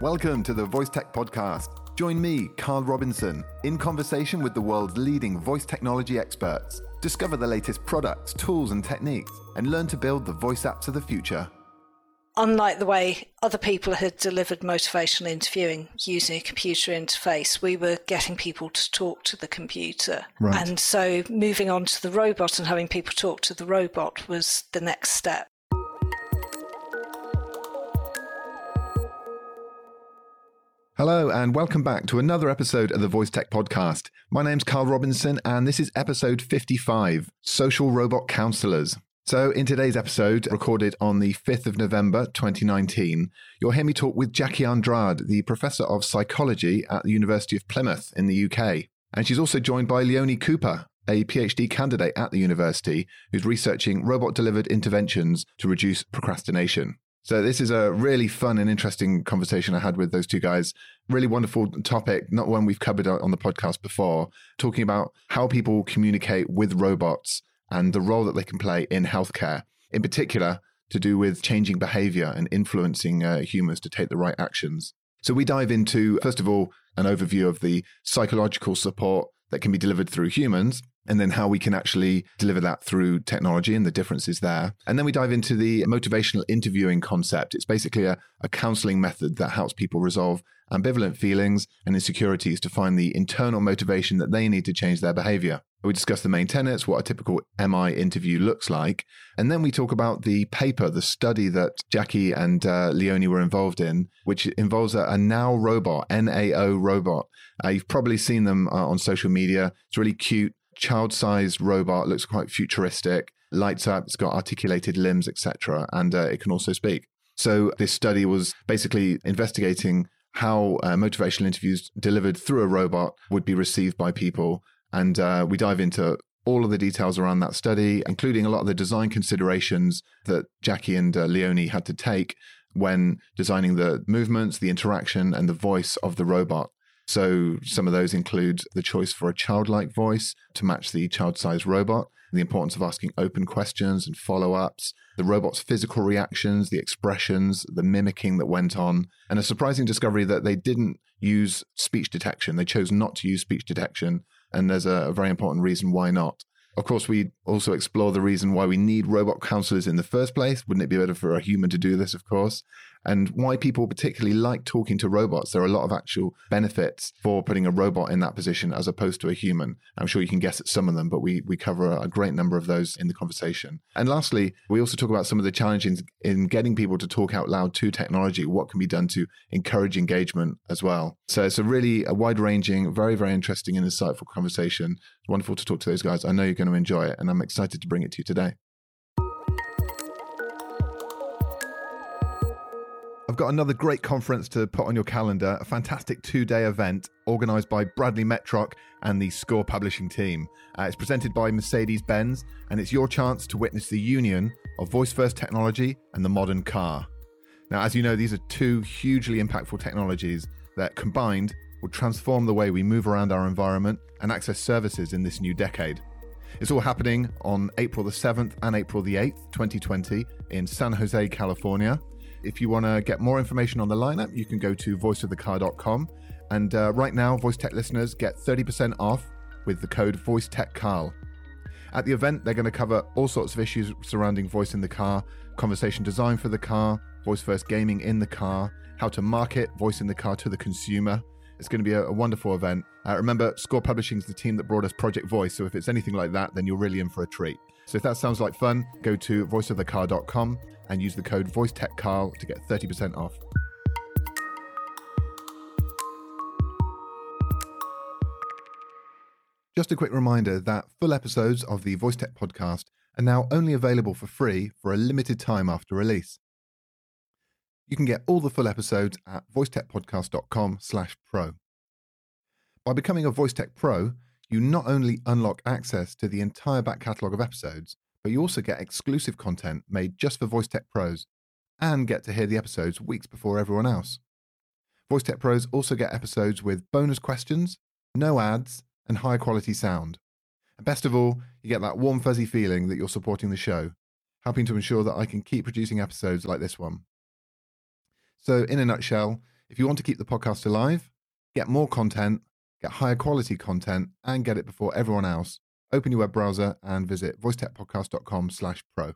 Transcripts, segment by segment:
Welcome to the Voice Tech Podcast. Join me, Carl Robinson, in conversation with the world's leading voice technology experts. Discover the latest products, tools, and techniques, and learn to build the voice apps of the future. Unlike the way other people had delivered motivational interviewing using a computer interface, we were getting people to talk to the computer. Right. And so moving on to the robot and having people talk to the robot was the next step. Hello, and welcome back to another episode of the Voice Tech Podcast. My name's Carl Robinson, and this is episode 55 Social Robot Counselors. So, in today's episode, recorded on the 5th of November 2019, you'll hear me talk with Jackie Andrade, the Professor of Psychology at the University of Plymouth in the UK. And she's also joined by Leonie Cooper, a PhD candidate at the university who's researching robot delivered interventions to reduce procrastination. So this is a really fun and interesting conversation I had with those two guys. Really wonderful topic, not one we've covered on the podcast before, talking about how people communicate with robots and the role that they can play in healthcare, in particular to do with changing behavior and influencing uh, humans to take the right actions. So we dive into, first of all, an overview of the psychological support that can be delivered through humans and then how we can actually deliver that through technology and the differences there. And then we dive into the motivational interviewing concept. It's basically a, a counseling method that helps people resolve ambivalent feelings and insecurities to find the internal motivation that they need to change their behavior. We discuss the main tenets, what a typical MI interview looks like. And then we talk about the paper, the study that Jackie and uh, Leonie were involved in, which involves a, a NAO robot, NAO robot. Uh, you've probably seen them uh, on social media. It's really cute child sized robot, looks quite futuristic, lights up, it's got articulated limbs, etc. And uh, it can also speak. So this study was basically investigating how uh, motivational interviews delivered through a robot would be received by people. And uh, we dive into all of the details around that study, including a lot of the design considerations that Jackie and uh, Leonie had to take when designing the movements, the interaction, and the voice of the robot. So some of those include the choice for a childlike voice to match the child sized robot, the importance of asking open questions and follow ups, the robot's physical reactions, the expressions, the mimicking that went on, and a surprising discovery that they didn't use speech detection. They chose not to use speech detection. And there's a, a very important reason why not. Of course, we also explore the reason why we need robot counselors in the first place. Wouldn't it be better for a human to do this, of course? And why people particularly like talking to robots. There are a lot of actual benefits for putting a robot in that position as opposed to a human. I'm sure you can guess at some of them, but we, we cover a great number of those in the conversation. And lastly, we also talk about some of the challenges in getting people to talk out loud to technology, what can be done to encourage engagement as well. So it's a really a wide ranging, very, very interesting and insightful conversation. Wonderful to talk to those guys. I know you're going to enjoy it, and I'm excited to bring it to you today. Got another great conference to put on your calendar, a fantastic two day event organized by Bradley Metrock and the Score Publishing team. Uh, it's presented by Mercedes Benz, and it's your chance to witness the union of voice first technology and the modern car. Now, as you know, these are two hugely impactful technologies that combined will transform the way we move around our environment and access services in this new decade. It's all happening on April the 7th and April the 8th, 2020, in San Jose, California. If you want to get more information on the lineup, you can go to voiceofthecar.com. And uh, right now, Voice Tech listeners get 30% off with the code VoiceTechCarl. At the event, they're going to cover all sorts of issues surrounding voice in the car, conversation design for the car, voice first gaming in the car, how to market voice in the car to the consumer. It's going to be a, a wonderful event. Uh, remember, Score Publishing is the team that brought us Project Voice, so if it's anything like that, then you're really in for a treat. So if that sounds like fun, go to voiceofthecar.com and use the code VoiceTechCarl to get 30% off. Just a quick reminder that full episodes of the Voice Tech podcast are now only available for free for a limited time after release. You can get all the full episodes at voicetechpodcast.com slash pro. By becoming a VoiceTech Pro, you not only unlock access to the entire back catalogue of episodes, but you also get exclusive content made just for Voice Tech Pros and get to hear the episodes weeks before everyone else. Voice Tech Pros also get episodes with bonus questions, no ads, and high quality sound. And best of all, you get that warm, fuzzy feeling that you're supporting the show, helping to ensure that I can keep producing episodes like this one. So, in a nutshell, If you want to keep the podcast alive, get more content, get higher quality content, and get it before everyone else, open your web browser and visit voicetechpodcast.com slash pro.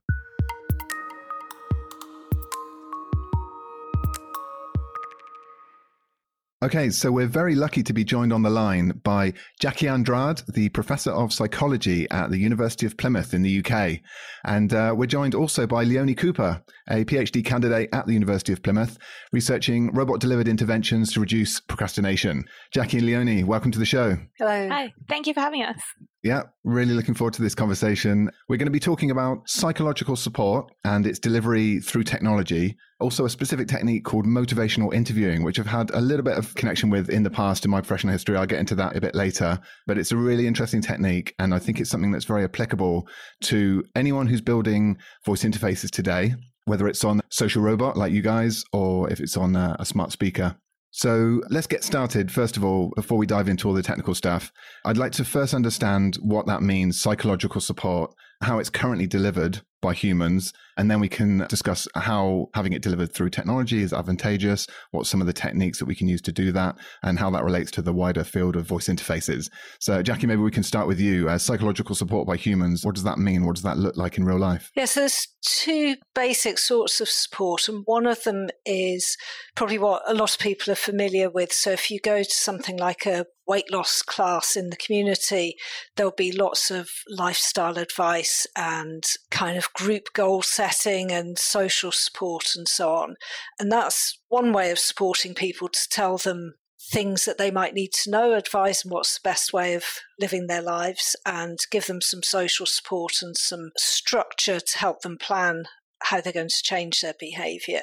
Okay, so we're very lucky to be joined on the line by Jackie Andrade, the professor of psychology at the University of Plymouth in the UK. And uh, we're joined also by Leonie Cooper, a PhD candidate at the University of Plymouth, researching robot delivered interventions to reduce procrastination. Jackie and Leonie, welcome to the show. Hello. Hi, thank you for having us. Yeah, really looking forward to this conversation. We're going to be talking about psychological support and its delivery through technology. Also, a specific technique called motivational interviewing, which I've had a little bit of connection with in the past in my professional history. I'll get into that a bit later. But it's a really interesting technique. And I think it's something that's very applicable to anyone who's building voice interfaces today, whether it's on social robot like you guys or if it's on a, a smart speaker. So let's get started. First of all, before we dive into all the technical stuff, I'd like to first understand what that means psychological support, how it's currently delivered by humans, and then we can discuss how having it delivered through technology is advantageous, what some of the techniques that we can use to do that, and how that relates to the wider field of voice interfaces. So, Jackie, maybe we can start with you. Psychological support by humans, what does that mean? What does that look like in real life? Yes, there's two basic sorts of support, and one of them is probably what a lot of people are familiar with. So, if you go to something like a weight loss class in the community, there'll be lots of lifestyle advice and kind of group goal setting and social support and so on. And that's one way of supporting people to tell them things that they might need to know, advise them what's the best way of living their lives, and give them some social support and some structure to help them plan how they're going to change their behavior.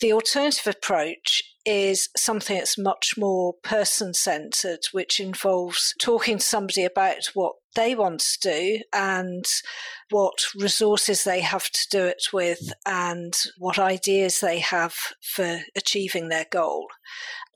The alternative approach is something that's much more person centered, which involves talking to somebody about what they want to do and what resources they have to do it with and what ideas they have for achieving their goal.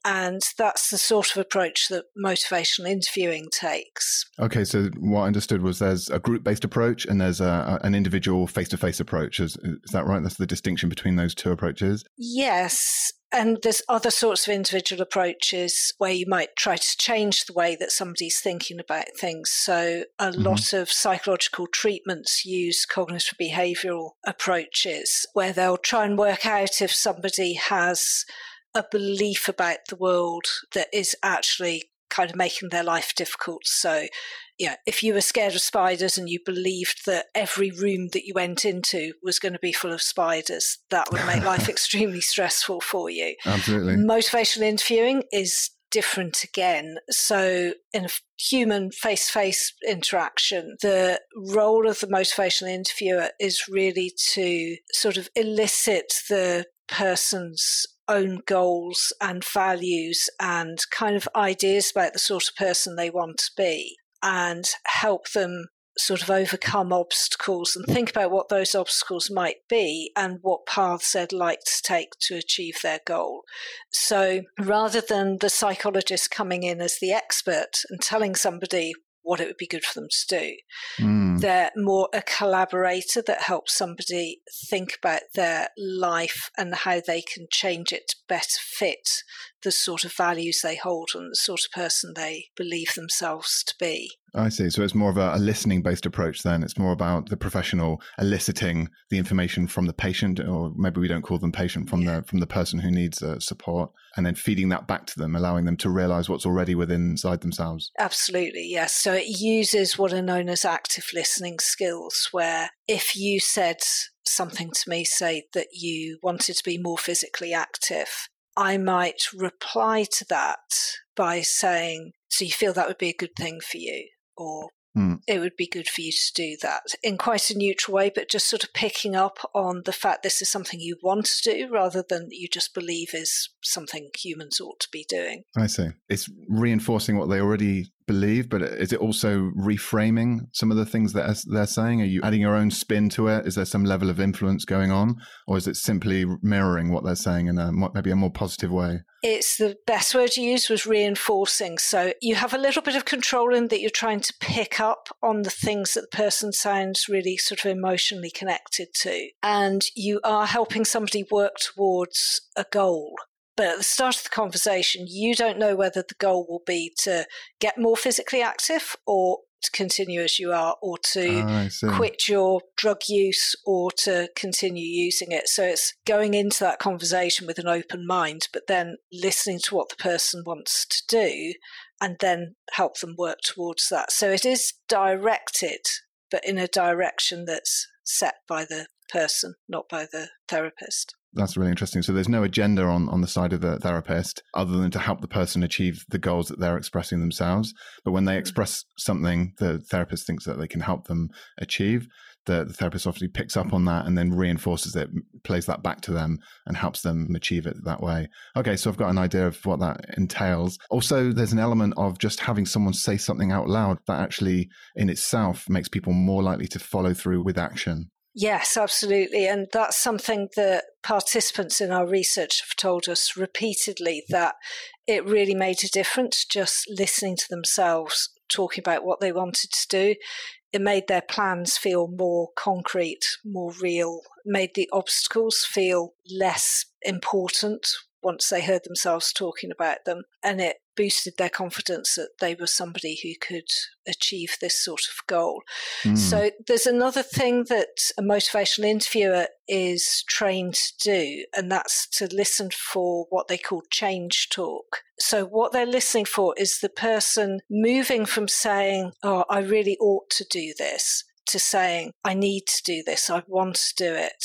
And that's the sort of approach that motivational interviewing takes. Okay, so what I understood was there's a group based approach and there's a, an individual face to face approach. Is, is that right? That's the distinction between those two approaches? Yes. And there's other sorts of individual approaches where you might try to change the way that somebody's thinking about things. So, a mm-hmm. lot of psychological treatments use cognitive behavioral approaches where they'll try and work out if somebody has a belief about the world that is actually kind of making their life difficult. So, yeah, if you were scared of spiders and you believed that every room that you went into was going to be full of spiders, that would make life extremely stressful for you. Absolutely. Motivational interviewing is different again. So, in a human face to face interaction, the role of the motivational interviewer is really to sort of elicit the person's own goals and values and kind of ideas about the sort of person they want to be and help them sort of overcome obstacles and think about what those obstacles might be and what paths they'd like to take to achieve their goal. So rather than the psychologist coming in as the expert and telling somebody what it would be good for them to do. Mm. They're more a collaborator that helps somebody think about their life and how they can change it to better fit the sort of values they hold and the sort of person they believe themselves to be. I see. So it's more of a, a listening based approach then. It's more about the professional eliciting the information from the patient, or maybe we don't call them patient, from yeah. the from the person who needs uh, support, and then feeding that back to them, allowing them to realize what's already within inside themselves. Absolutely, yes. So it uses what are known as active listening skills, where if you said something to me, say that you wanted to be more physically active, I might reply to that by saying, So you feel that would be a good thing for you? Or mm. it would be good for you to do that in quite a neutral way, but just sort of picking up on the fact this is something you want to do rather than you just believe is something humans ought to be doing. I see. It's reinforcing what they already believe, but is it also reframing some of the things that they're saying? Are you adding your own spin to it? Is there some level of influence going on, or is it simply mirroring what they're saying in a maybe a more positive way? It's the best word to use was reinforcing. So you have a little bit of control in that you're trying to pick up on the things that the person sounds really sort of emotionally connected to, and you are helping somebody work towards a goal But at the start of the conversation, you don't know whether the goal will be to get more physically active or to continue as you are or to oh, quit your drug use or to continue using it. So it's going into that conversation with an open mind, but then listening to what the person wants to do and then help them work towards that. So it is directed, but in a direction that's set by the person, not by the therapist. That's really interesting. So there's no agenda on, on the side of the therapist other than to help the person achieve the goals that they're expressing themselves. But when they mm. express something the therapist thinks that they can help them achieve, the, the therapist obviously picks up on that and then reinforces it, plays that back to them and helps them achieve it that way. Okay, so I've got an idea of what that entails. Also, there's an element of just having someone say something out loud that actually in itself makes people more likely to follow through with action. Yes, absolutely. And that's something that participants in our research have told us repeatedly that it really made a difference just listening to themselves talking about what they wanted to do. It made their plans feel more concrete, more real, made the obstacles feel less important once they heard themselves talking about them. And it boosted their confidence that they were somebody who could achieve this sort of goal. Mm. So there's another thing that a motivational interviewer is trained to do, and that's to listen for what they call change talk. So what they're listening for is the person moving from saying, Oh, I really ought to do this to saying, I need to do this, I want to do it,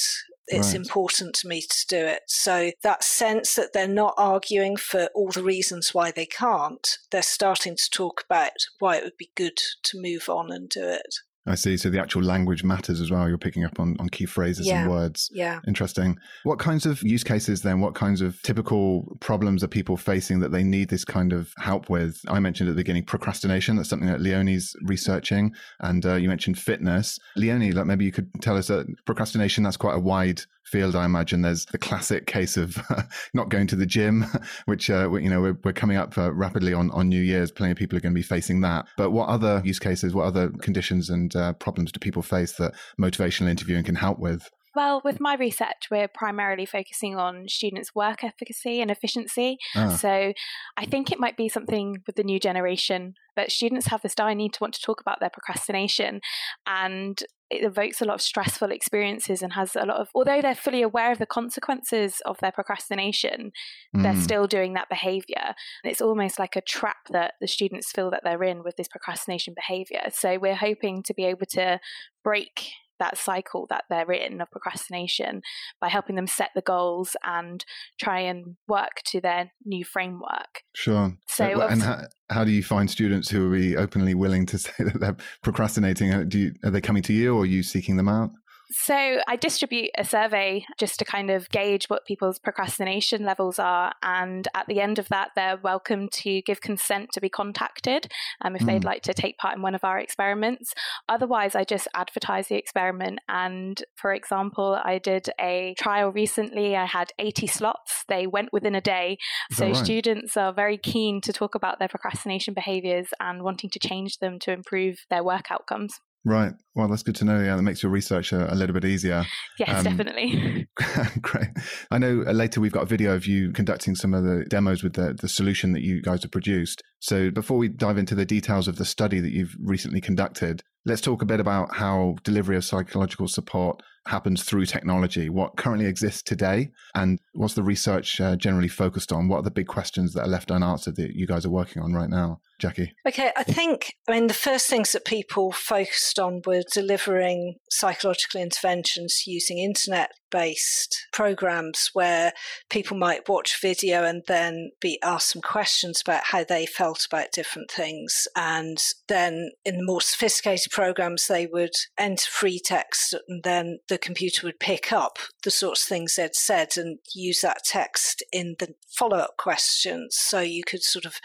it's right. important to me to do it. So that sense that they're not arguing for all the reasons why they can't, they're starting to talk about why it would be good to move on and do it. I see. So the actual language matters as well. You're picking up on, on key phrases yeah. and words. Yeah. Interesting. What kinds of use cases then? What kinds of typical problems are people facing that they need this kind of help with? I mentioned at the beginning procrastination. That's something that Leonie's researching. And uh, you mentioned fitness. Leonie, like maybe you could tell us that procrastination, that's quite a wide field, I imagine. There's the classic case of not going to the gym, which, uh, you know, we're, we're coming up uh, rapidly on, on New Year's. Plenty of people are going to be facing that. But what other use cases, what other conditions and uh, problems do people face that motivational interviewing can help with? Well, with my research, we're primarily focusing on students' work efficacy and efficiency. Ah. So I think it might be something with the new generation that students have this dire need to want to talk about their procrastination. And it evokes a lot of stressful experiences and has a lot of, although they're fully aware of the consequences of their procrastination, mm. they're still doing that behavior. And it's almost like a trap that the students feel that they're in with this procrastination behavior. So we're hoping to be able to break that cycle that they're in of procrastination by helping them set the goals and try and work to their new framework. Sure. So, uh, and how, how do you find students who are be openly willing to say that they're procrastinating? Do you, are they coming to you or are you seeking them out? So I distribute a survey just to kind of gauge what people's procrastination levels are. And at the end of that, they're welcome to give consent to be contacted um, if mm. they'd like to take part in one of our experiments. Otherwise, I just advertise the experiment. And for example, I did a trial recently. I had 80 slots. They went within a day. Is so right? students are very keen to talk about their procrastination behaviors and wanting to change them to improve their work outcomes. Right. Well, that's good to know. Yeah, that makes your research a, a little bit easier. Yes, um, definitely. great. I know uh, later we've got a video of you conducting some of the demos with the, the solution that you guys have produced. So before we dive into the details of the study that you've recently conducted, let's talk a bit about how delivery of psychological support happens through technology, what currently exists today, and what's the research uh, generally focused on? What are the big questions that are left unanswered that you guys are working on right now? Jackie? Okay, I think, I mean, the first things that people focused on were delivering psychological interventions using internet based programs where people might watch video and then be asked some questions about how they felt about different things. And then in the more sophisticated programs, they would enter free text and then the computer would pick up the sorts of things they'd said and use that text in the follow up questions. So you could sort of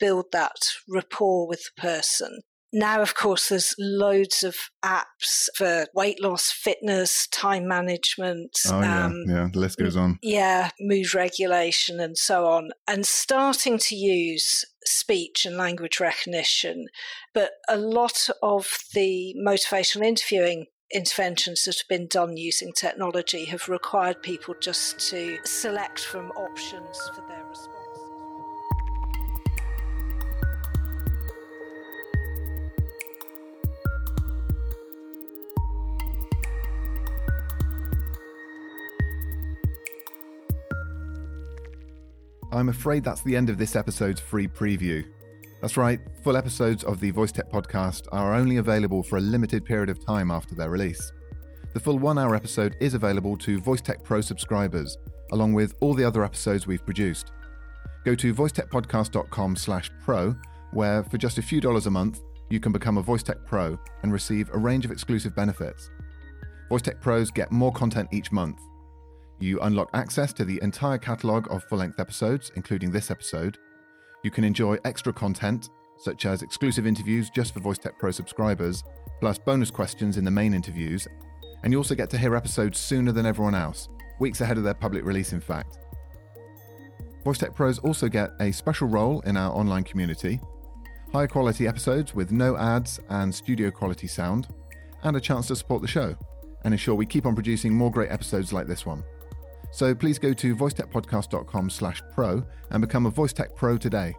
build that rapport with the person. Now, of course, there's loads of apps for weight loss, fitness, time management. Oh, yeah. Um, yeah, the list goes on. Yeah, mood regulation and so on. And starting to use speech and language recognition. But a lot of the motivational interviewing interventions that have been done using technology have required people just to select from options for their responses. I'm afraid that's the end of this episode's free preview. That's right, full episodes of the VoiceTech podcast are only available for a limited period of time after their release. The full one hour episode is available to VoiceTech Pro subscribers, along with all the other episodes we've produced. Go to voicetechpodcast.com slash pro, where for just a few dollars a month, you can become a VoiceTech Pro and receive a range of exclusive benefits. VoiceTech Pros get more content each month. You unlock access to the entire catalogue of full length episodes, including this episode, you can enjoy extra content, such as exclusive interviews just for VoiceTech Pro subscribers, plus bonus questions in the main interviews, and you also get to hear episodes sooner than everyone else, weeks ahead of their public release, in fact. VoiceTech Pros also get a special role in our online community, higher quality episodes with no ads and studio quality sound, and a chance to support the show and ensure we keep on producing more great episodes like this one. So please go to voicetechpodcast.com slash pro and become a VoiceTech Pro today.